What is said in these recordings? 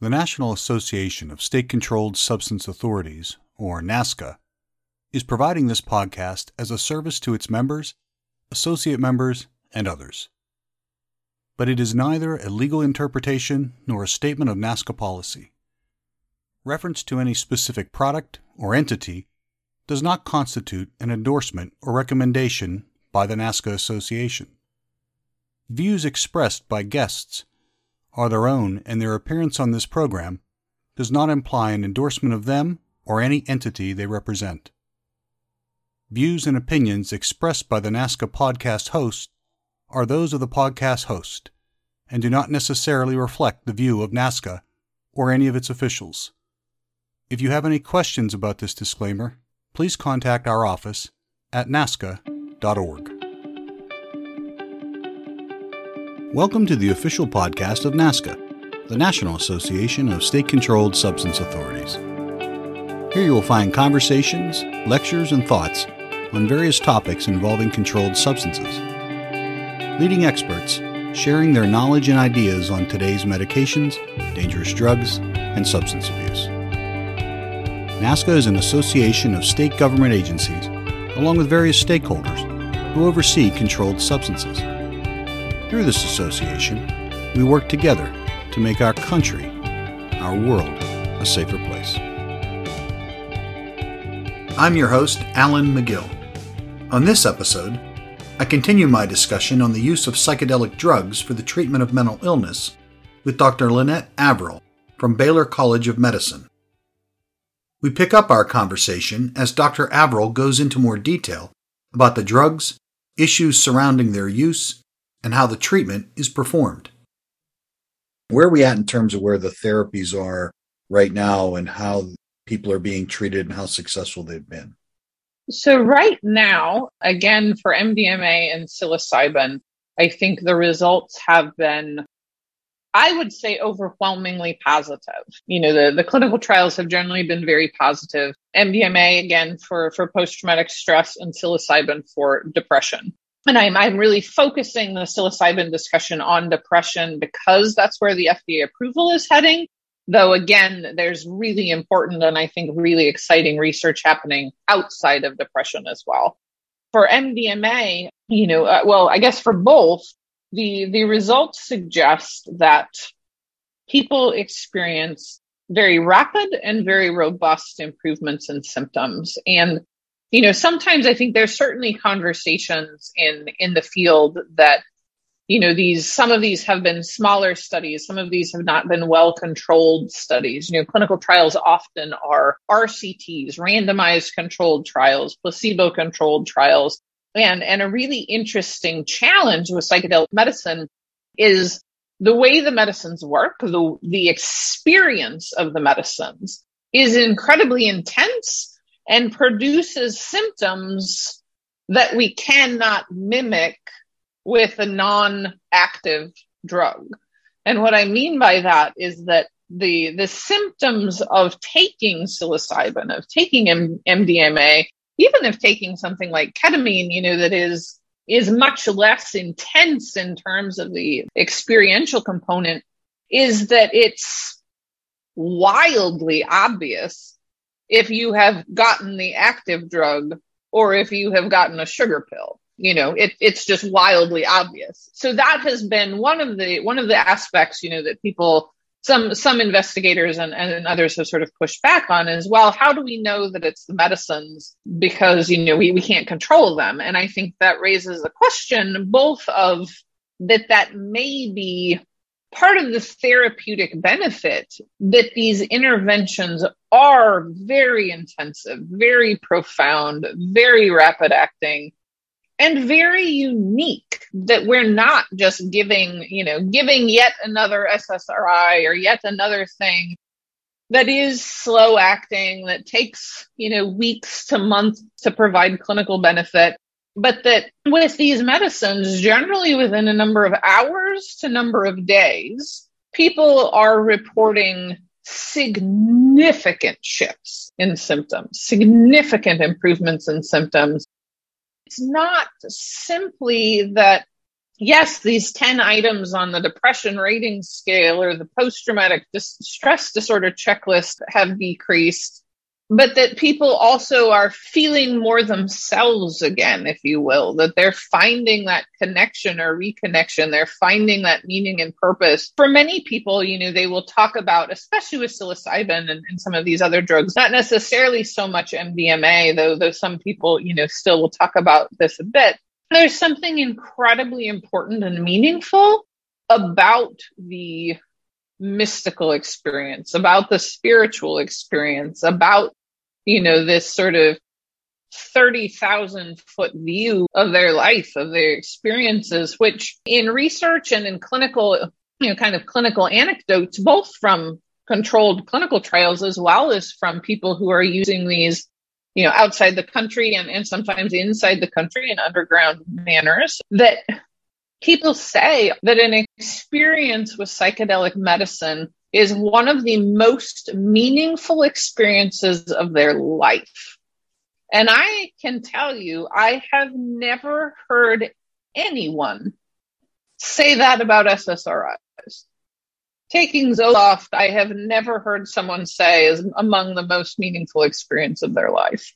The National Association of State Controlled Substance Authorities, or NASCSA, is providing this podcast as a service to its members, associate members, and others. But it is neither a legal interpretation nor a statement of NASCSA policy. Reference to any specific product or entity does not constitute an endorsement or recommendation by the NASCSA Association. Views expressed by guests are their own, and their appearance on this program does not imply an endorsement of them or any entity they represent. Views and opinions expressed by the NASCSA podcast host are those of the podcast host and do not necessarily reflect the view of NASCSA or any of its officials. If you have any questions about this disclaimer, please contact our office at nascsa.org. Welcome to the official podcast of NASCSA, the National Association of State Controlled Substance Authorities. Here you will find conversations, lectures, and thoughts on various topics involving controlled substances. Leading experts sharing their knowledge and ideas on today's medications, dangerous drugs, and substance abuse. NASCSA is an association of state government agencies, along with various stakeholders, who oversee controlled substances. Through this association, we work together to make our country, our world, a safer place. I'm your host, Alan McGill. On this episode, I continue my discussion on the use of psychedelic drugs for the treatment of mental illness with Dr. Lynnette Averill from Baylor College of Medicine. We pick up our conversation as Dr. Averill goes into more detail about the drugs, issues surrounding their use, and how the treatment is performed. Where are we at in terms of where the therapies are right now and how people are being treated and how successful they've been? So, right now, again, for MDMA and psilocybin, I think the results have been, I would say, overwhelmingly positive. You know, the, the clinical trials have generally been very positive. MDMA, again, for, for post traumatic stress, and psilocybin for depression. And I'm, I'm really focusing the psilocybin discussion on depression because that's where the FDA approval is heading. Though, again, there's really important and I think really exciting research happening outside of depression as well. For MDMA, you know, uh, well, I guess for both, the, the results suggest that people experience very rapid and very robust improvements in symptoms. And you know sometimes i think there's certainly conversations in in the field that you know these some of these have been smaller studies some of these have not been well controlled studies. You know clinical trials often are rcts randomized controlled trials placebo controlled trials. And and a really interesting challenge with psychedelic medicine is the way the medicines work the the experience of the medicines is incredibly intense and produces symptoms that we cannot mimic with a non-active drug. And what I mean by that is that the the symptoms of taking psilocybin, of taking M- MDMA, even if taking something like ketamine, you know, that is is much less intense in terms of the experiential component, is that it's wildly obvious if you have gotten the active drug or if you have gotten a sugar pill you know it, it's just wildly obvious. So that has been one of the one of the aspects you know that people some some investigators and, and others have sort of pushed back on as well how do we know that it's the medicines? Because you know we, we can't control them. And i think that raises the question both of that that may be part of the therapeutic benefit that these interventions are very intensive, very profound, very rapid acting, and very unique that we're not just giving, you know, giving yet another SSRI or yet another thing that is slow acting, that takes, you know, weeks to months to provide clinical benefit but that with these medicines, generally within a number of hours to number of days, people are reporting significant shifts in symptoms, significant improvements in symptoms. It's not simply that yes, these 10 items on the depression rating scale or the post traumatic stress disorder checklist have decreased but that people also are feeling more themselves again, if you will, that they're finding that connection or reconnection. They're finding that meaning and purpose. For many people, you know, they will talk about, especially with psilocybin and, and some of these other drugs, not necessarily so much MDMA, though, though some people, you know, still will talk about this a bit. There's something incredibly important and meaningful about the mystical experience, about the spiritual experience, about you know, this sort of 30,000 foot view of their life, of their experiences, which in research and in clinical, you know, kind of clinical anecdotes, both from controlled clinical trials as well as from people who are using these, you know, outside the country and, and sometimes inside the country in underground manners, that people say that an experience with psychedelic medicine is one of the most meaningful experiences of their life. And I can tell you, I have never heard anyone say that about SSRIs. Taking Zoloft, I have never heard someone say is among the most meaningful experience of their life.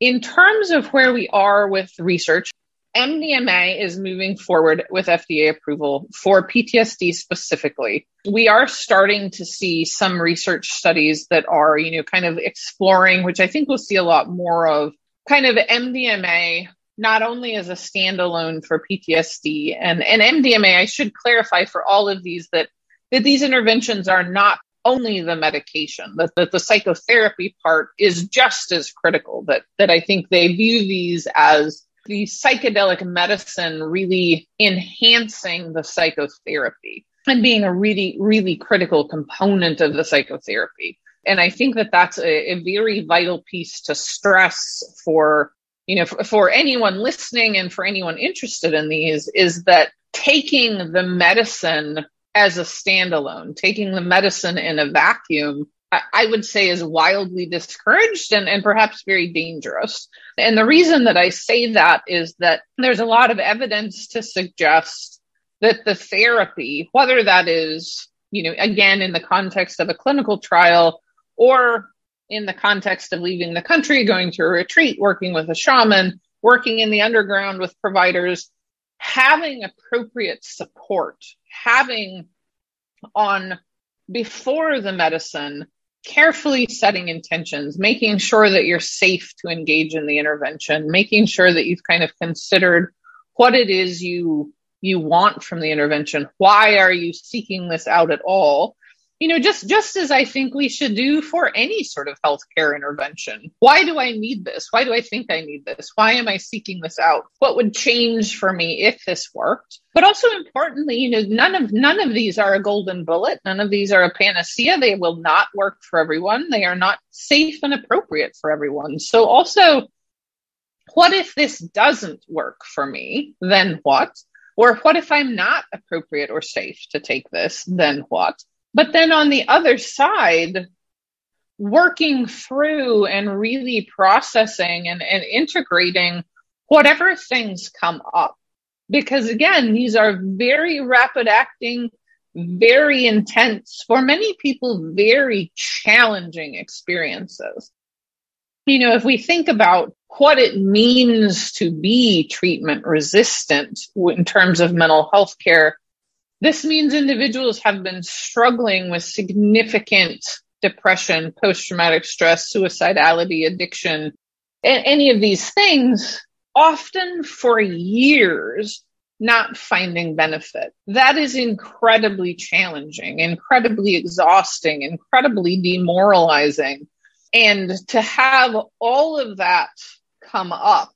In terms of where we are with research, MDMA is moving forward with FDA approval for PTSD specifically. We are starting to see some research studies that are, you know, kind of exploring, which I think we'll see a lot more of, kind of MDMA not only as a standalone for PTSD and, and MDMA, I should clarify for all of these that, that these interventions are not only the medication, that, that the psychotherapy part is just as critical, that, that I think they view these as the psychedelic medicine really enhancing the psychotherapy and being a really, really critical component of the psychotherapy. And I think that that's a, a very vital piece to stress for, you know, for, for anyone listening and for anyone interested in these is that taking the medicine as a standalone, taking the medicine in a vacuum I would say is wildly discouraged and, and perhaps very dangerous. And the reason that I say that is that there's a lot of evidence to suggest that the therapy, whether that is, you know, again, in the context of a clinical trial or in the context of leaving the country, going to a retreat, working with a shaman, working in the underground with providers, having appropriate support, having on before the medicine carefully setting intentions, making sure that you're safe to engage in the intervention, making sure that you've kind of considered what it is you you want from the intervention. Why are you seeking this out at all? You know, just just as I think we should do for any sort of healthcare intervention. Why do I need this? Why do I think I need this? Why am I seeking this out? What would change for me if this worked? But also importantly, you know, none of none of these are a golden bullet. None of these are a panacea. They will not work for everyone. They are not safe and appropriate for everyone. So also, what if this doesn't work for me? Then what? Or what if I'm not appropriate or safe to take this? Then what? But then on the other side, working through and really processing and, and integrating whatever things come up. Because again, these are very rapid acting, very intense, for many people, very challenging experiences. You know, if we think about what it means to be treatment resistant in terms of mental health care, this means individuals have been struggling with significant depression, post traumatic stress, suicidality, addiction, any of these things, often for years, not finding benefit. That is incredibly challenging, incredibly exhausting, incredibly demoralizing. And to have all of that come up,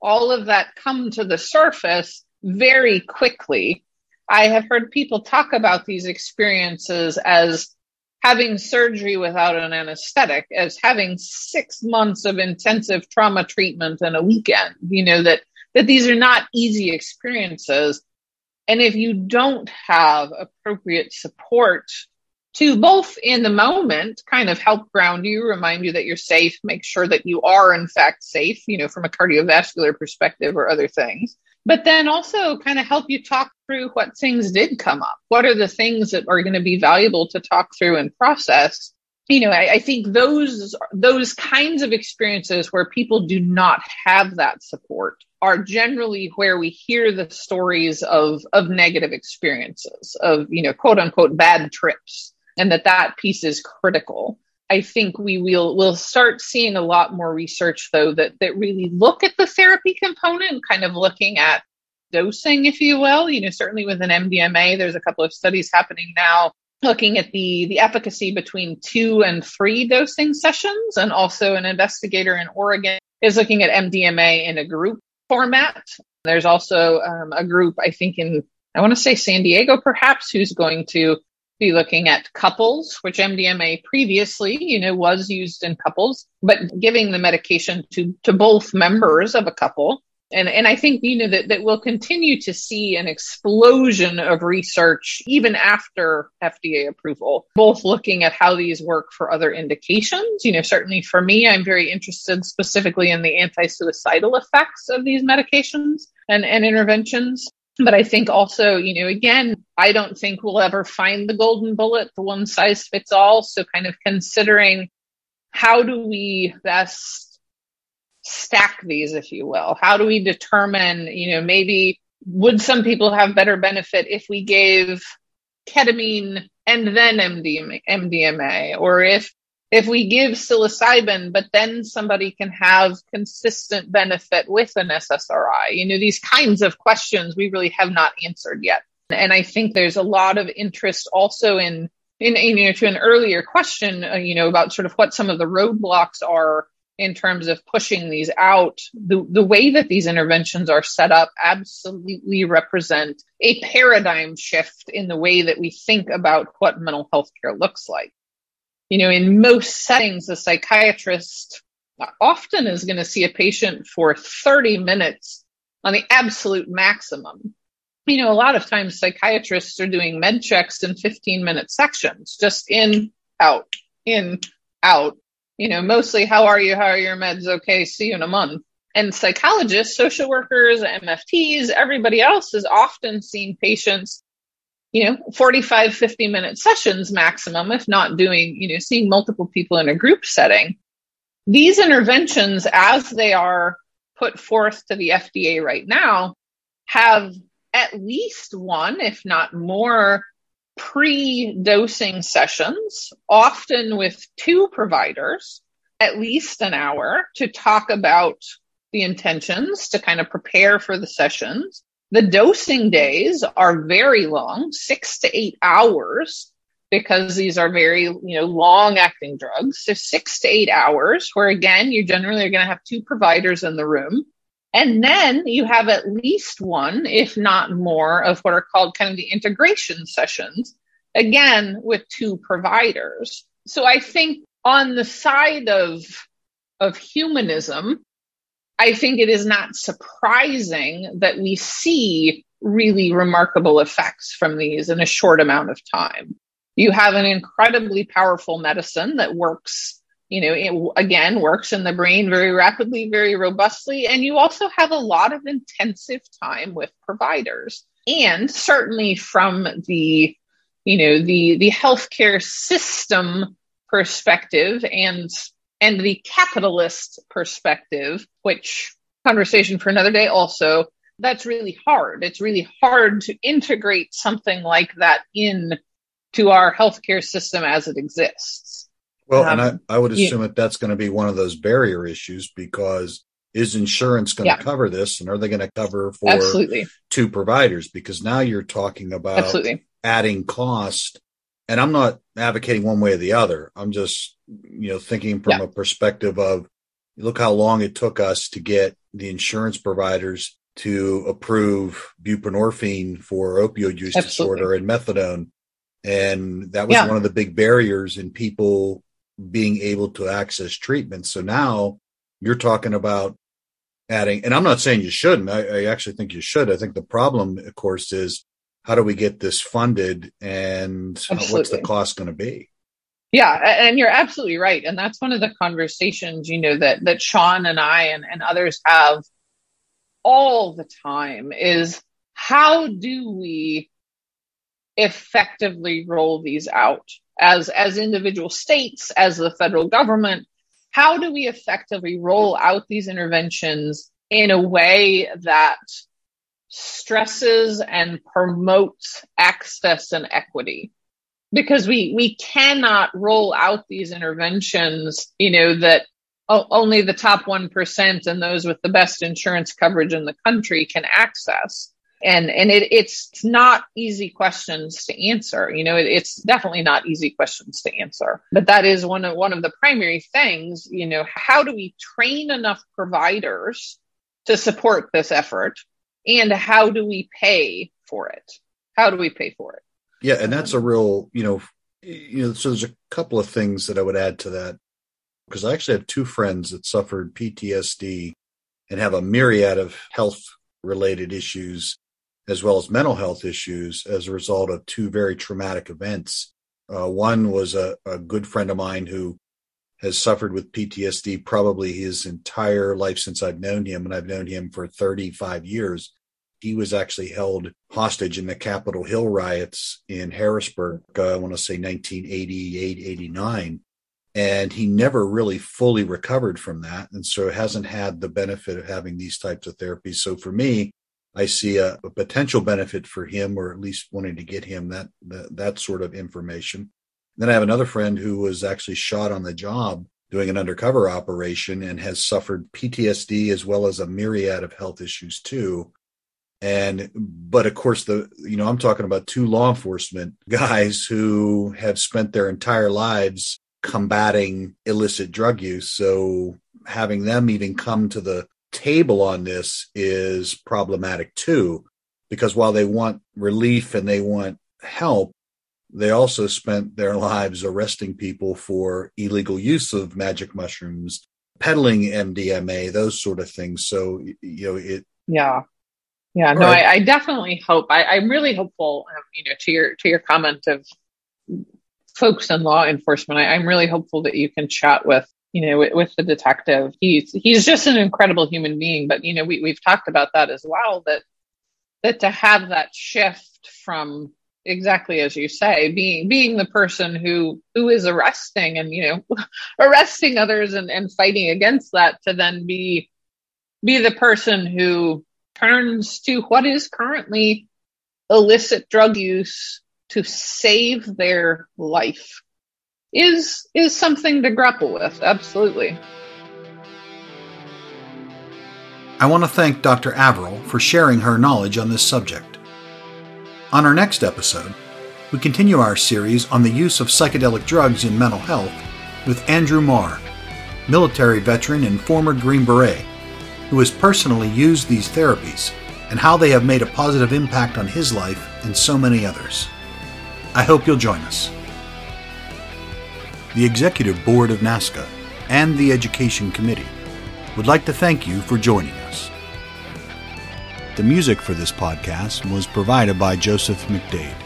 all of that come to the surface very quickly I have heard people talk about these experiences as having surgery without an anesthetic, as having six months of intensive trauma treatment in a weekend. You know, that, that these are not easy experiences. And if you don't have appropriate support to both in the moment kind of help ground you, remind you that you're safe, make sure that you are in fact safe, you know, from a cardiovascular perspective or other things, but then also kind of help you talk through what things did come up. What are the things that are going to be valuable to talk through and process? You know, I, I think those those kinds of experiences where people do not have that support are generally where we hear the stories of of negative experiences of you know quote unquote bad trips and that that piece is critical I think we will will start seeing a lot more research though that that really look at the therapy component, kind of looking at dosing, if you will. You know, certainly with an MDMA, there's a couple of studies happening now looking at the the efficacy between two and three dosing sessions, and also an investigator in Oregon is looking at MDMA in a group format. There's also um, a group, I think, in I want to say San Diego, perhaps, who's going to be looking at couples, which MDMA previously, you know, was used in couples, but giving the medication to, to both members of a couple. And, and I think, you know, that, that we'll continue to see an explosion of research even after FDA approval, both looking at how these work for other indications. You know, certainly for me, I'm very interested specifically in the anti-suicidal effects of these medications and, and interventions. But I think also, you know, again, I don't think we'll ever find the golden bullet, the one size fits all. So kind of considering how do we best stack these, if you will? How do we determine, you know, maybe would some people have better benefit if we gave ketamine and then MDMA, MDMA or if if we give psilocybin, but then somebody can have consistent benefit with an SSRI? You know, these kinds of questions we really have not answered yet. And I think there's a lot of interest also in, in, you know, to an earlier question, uh, you know, about sort of what some of the roadblocks are in terms of pushing these out. The, the way that these interventions are set up absolutely represent a paradigm shift in the way that we think about what mental health care looks like you know, in most settings, a psychiatrist often is going to see a patient for 30 minutes on the absolute maximum. You know, a lot of times psychiatrists are doing med checks in 15 minute sections, just in, out, in, out. You know, mostly, how are you? How are your meds? Okay, see you in a month. And psychologists, social workers, MFTs, everybody else is often seeing patients you know 45 50 minute sessions maximum if not doing you know seeing multiple people in a group setting. These interventions as they are put forth to the FDA right now have at least one if not more pre-dosing sessions often with two providers at least an hour to talk about the intentions to kind of prepare for the sessions the dosing days are very long, six to eight hours, because these are very, you know, long acting drugs. So six to eight hours, where again, you generally are going to have two providers in the room. And then you have at least one, if not more, of what are called kind of the integration sessions, again, with two providers. So I think on the side of, of humanism, I think it is not surprising that we see really remarkable effects from these in a short amount of time. You have an incredibly powerful medicine that works, you know, it, again, works in the brain very rapidly, very robustly. And you also have a lot of intensive time with providers. And certainly from the, you know, the, the healthcare system perspective and and the capitalist perspective, which conversation for another day also, that's really hard. It's really hard to integrate something like that in to our healthcare system as it exists. Well, um, and I, I would assume you, that that's going to be one of those barrier issues because is insurance going yeah. to cover this and are they going to cover for absolutely. two providers? Because now you're talking about absolutely. adding cost and I'm not advocating one way or the other. I'm just, you know, thinking from yeah. a perspective of look how long it took us to get the insurance providers to approve buprenorphine for opioid use Absolutely. disorder and methadone. And that was yeah. one of the big barriers in people being able to access treatment. So now you're talking about adding, and I'm not saying you shouldn't. I, I actually think you should. I think the problem, of course, is how do we get this funded and absolutely. what's the cost going to be? Yeah, and you're absolutely right. And that's one of the conversations, you know, that that Sean and I and, and others have all the time is how do we effectively roll these out as as individual states as the federal government how do we effectively roll out these interventions in a way that stresses and promotes access and equity. Because we we cannot roll out these interventions you know that only the top 1% and those with the best insurance coverage in the country can access. And and it, it's not easy questions to answer. You know it, it's definitely not easy questions to answer. But that is one of one of the primary things you know how do we train enough providers to support this effort and how do we pay for it how do we pay for it yeah and that's a real you know you know so there's a couple of things that i would add to that because i actually have two friends that suffered ptsd and have a myriad of health related issues as well as mental health issues as a result of two very traumatic events. Uh, one was a, a good friend of mine who has suffered with PTSD probably his entire life since I've known him, and I've known him for 35 years. He was actually held hostage in the Capitol Hill riots in Harrisburg, uh, I want to say 1988, 89. And he never really fully recovered from that. And so hasn't had the benefit of having these types of therapies. So for me, I see a, a, potential benefit for him, or at least wanting to get him that, that that sort of information. Then I have another friend who was actually shot on the job doing an undercover operation and has suffered PTSD as well as a myriad of health issues too. And but of course the you know I'm talking about two law enforcement guys who have spent their entire lives combating illicit drug use. So having them even come to the table on this is problematic too, because while they want relief and they want help, they also spent their lives arresting people for illegal use of magic mushrooms, peddling MDMA, those sort of things. So, you know, it. Yeah. Yeah, no, right. I, I, definitely hope. I, am really hopeful. Um, you know, to your to your comment of folks in law enforcement, I, I'm really hopeful that you can chat with you know, with, with, the detective. He's he's just an incredible human being. But you know, we we've talked about that as well. That that to have that shift from exactly as you say, being being the person who who is arresting and you know arresting others and, and fighting against that to then be be the person who turns to what is currently illicit drug use to save their life is is something to grapple with. Absolutely. I want to thank Dr. Averill for sharing her knowledge on this subject. On our next episode, we continue our series on the use of psychedelic drugs in mental health with Andrew Marr, military veteran and former Green Beret, who has personally used these therapies and how they have made a positive impact on his life and so many others. I hope you'll join us the Executive Board of NASCSA, and the Education Committee would like to thank you for joining us. The music for this podcast was provided by Joseph McDade.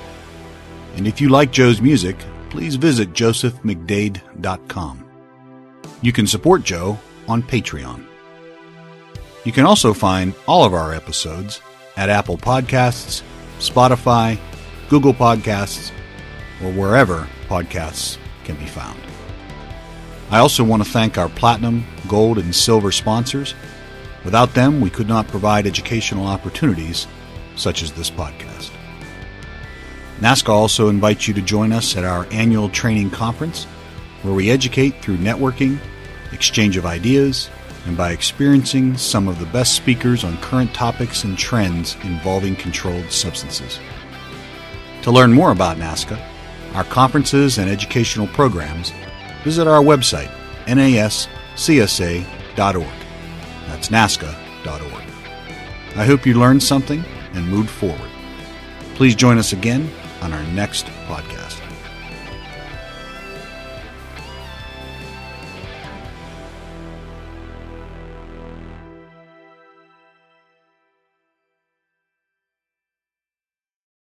And if you like Joe's music, please visit josephmcdade.com. You can support Joe on Patreon. You can also find all of our episodes at Apple Podcasts, Spotify, Google Podcasts, or wherever podcasts can be found. I also want to thank our platinum, gold, and silver sponsors. Without them, we could not provide educational opportunities such as this podcast. NASCSA also invites you to join us at our annual training conference, where we educate through networking, exchange of ideas, and by experiencing some of the best speakers on current topics and trends involving controlled substances. To learn more about NASCSA, our conferences and educational programs, visit our website, nascsa.org. That's nascsa.org. I hope you learned something and moved forward. Please join us again on our next podcast.